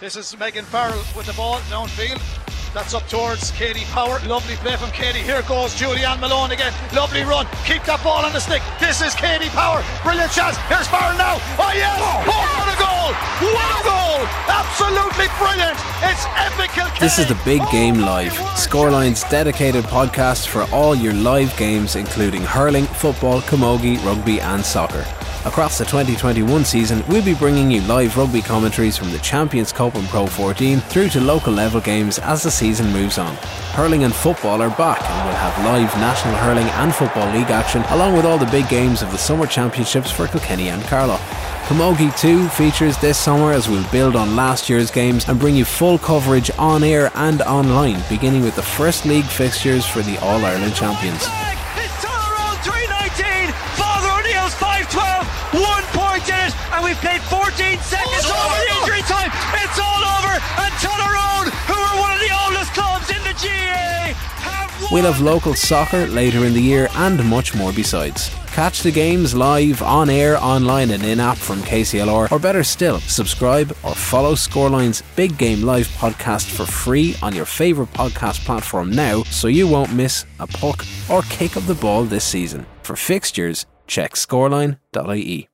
This is Megan Farrell with the ball downfield. That's up towards Katie Power. Lovely play from Katie. Here goes Julianne Malone again. Lovely run. Keep that ball on the stick. This is Katie Power. Brilliant chance. Here's Farrell now. Oh, yes. Oh. oh, what a goal. What a goal. Absolutely brilliant. It's epic. Kilkenny. This is the Big oh, Game Live, Scoreline's dedicated podcast for all your live games, including hurling, football, camogie, rugby, and soccer. Across the 2021 season, we'll be bringing you live rugby commentaries from the Champions Cup and Pro 14 through to local level games as the season moves on. Hurling and football are back, and we'll have live National Hurling and Football League action, along with all the big games of the Summer Championships for Kilkenny and Carlow. Camogie 2 features this summer as we'll build on last year's games and bring you full coverage on air and online, beginning with the first league fixtures for the All Ireland champions. And we've played 14 seconds over the injury time. It's all over, and Tyrone, who are one of the oldest clubs in the GA, have won. We'll have local soccer later in the year and much more besides. Catch the games live, on air, online, and in app from KCLR, or better still, subscribe or follow Scoreline's Big Game Live podcast for free on your favourite podcast platform now so you won't miss a puck or kick of the ball this season. For fixtures, check scoreline.ie.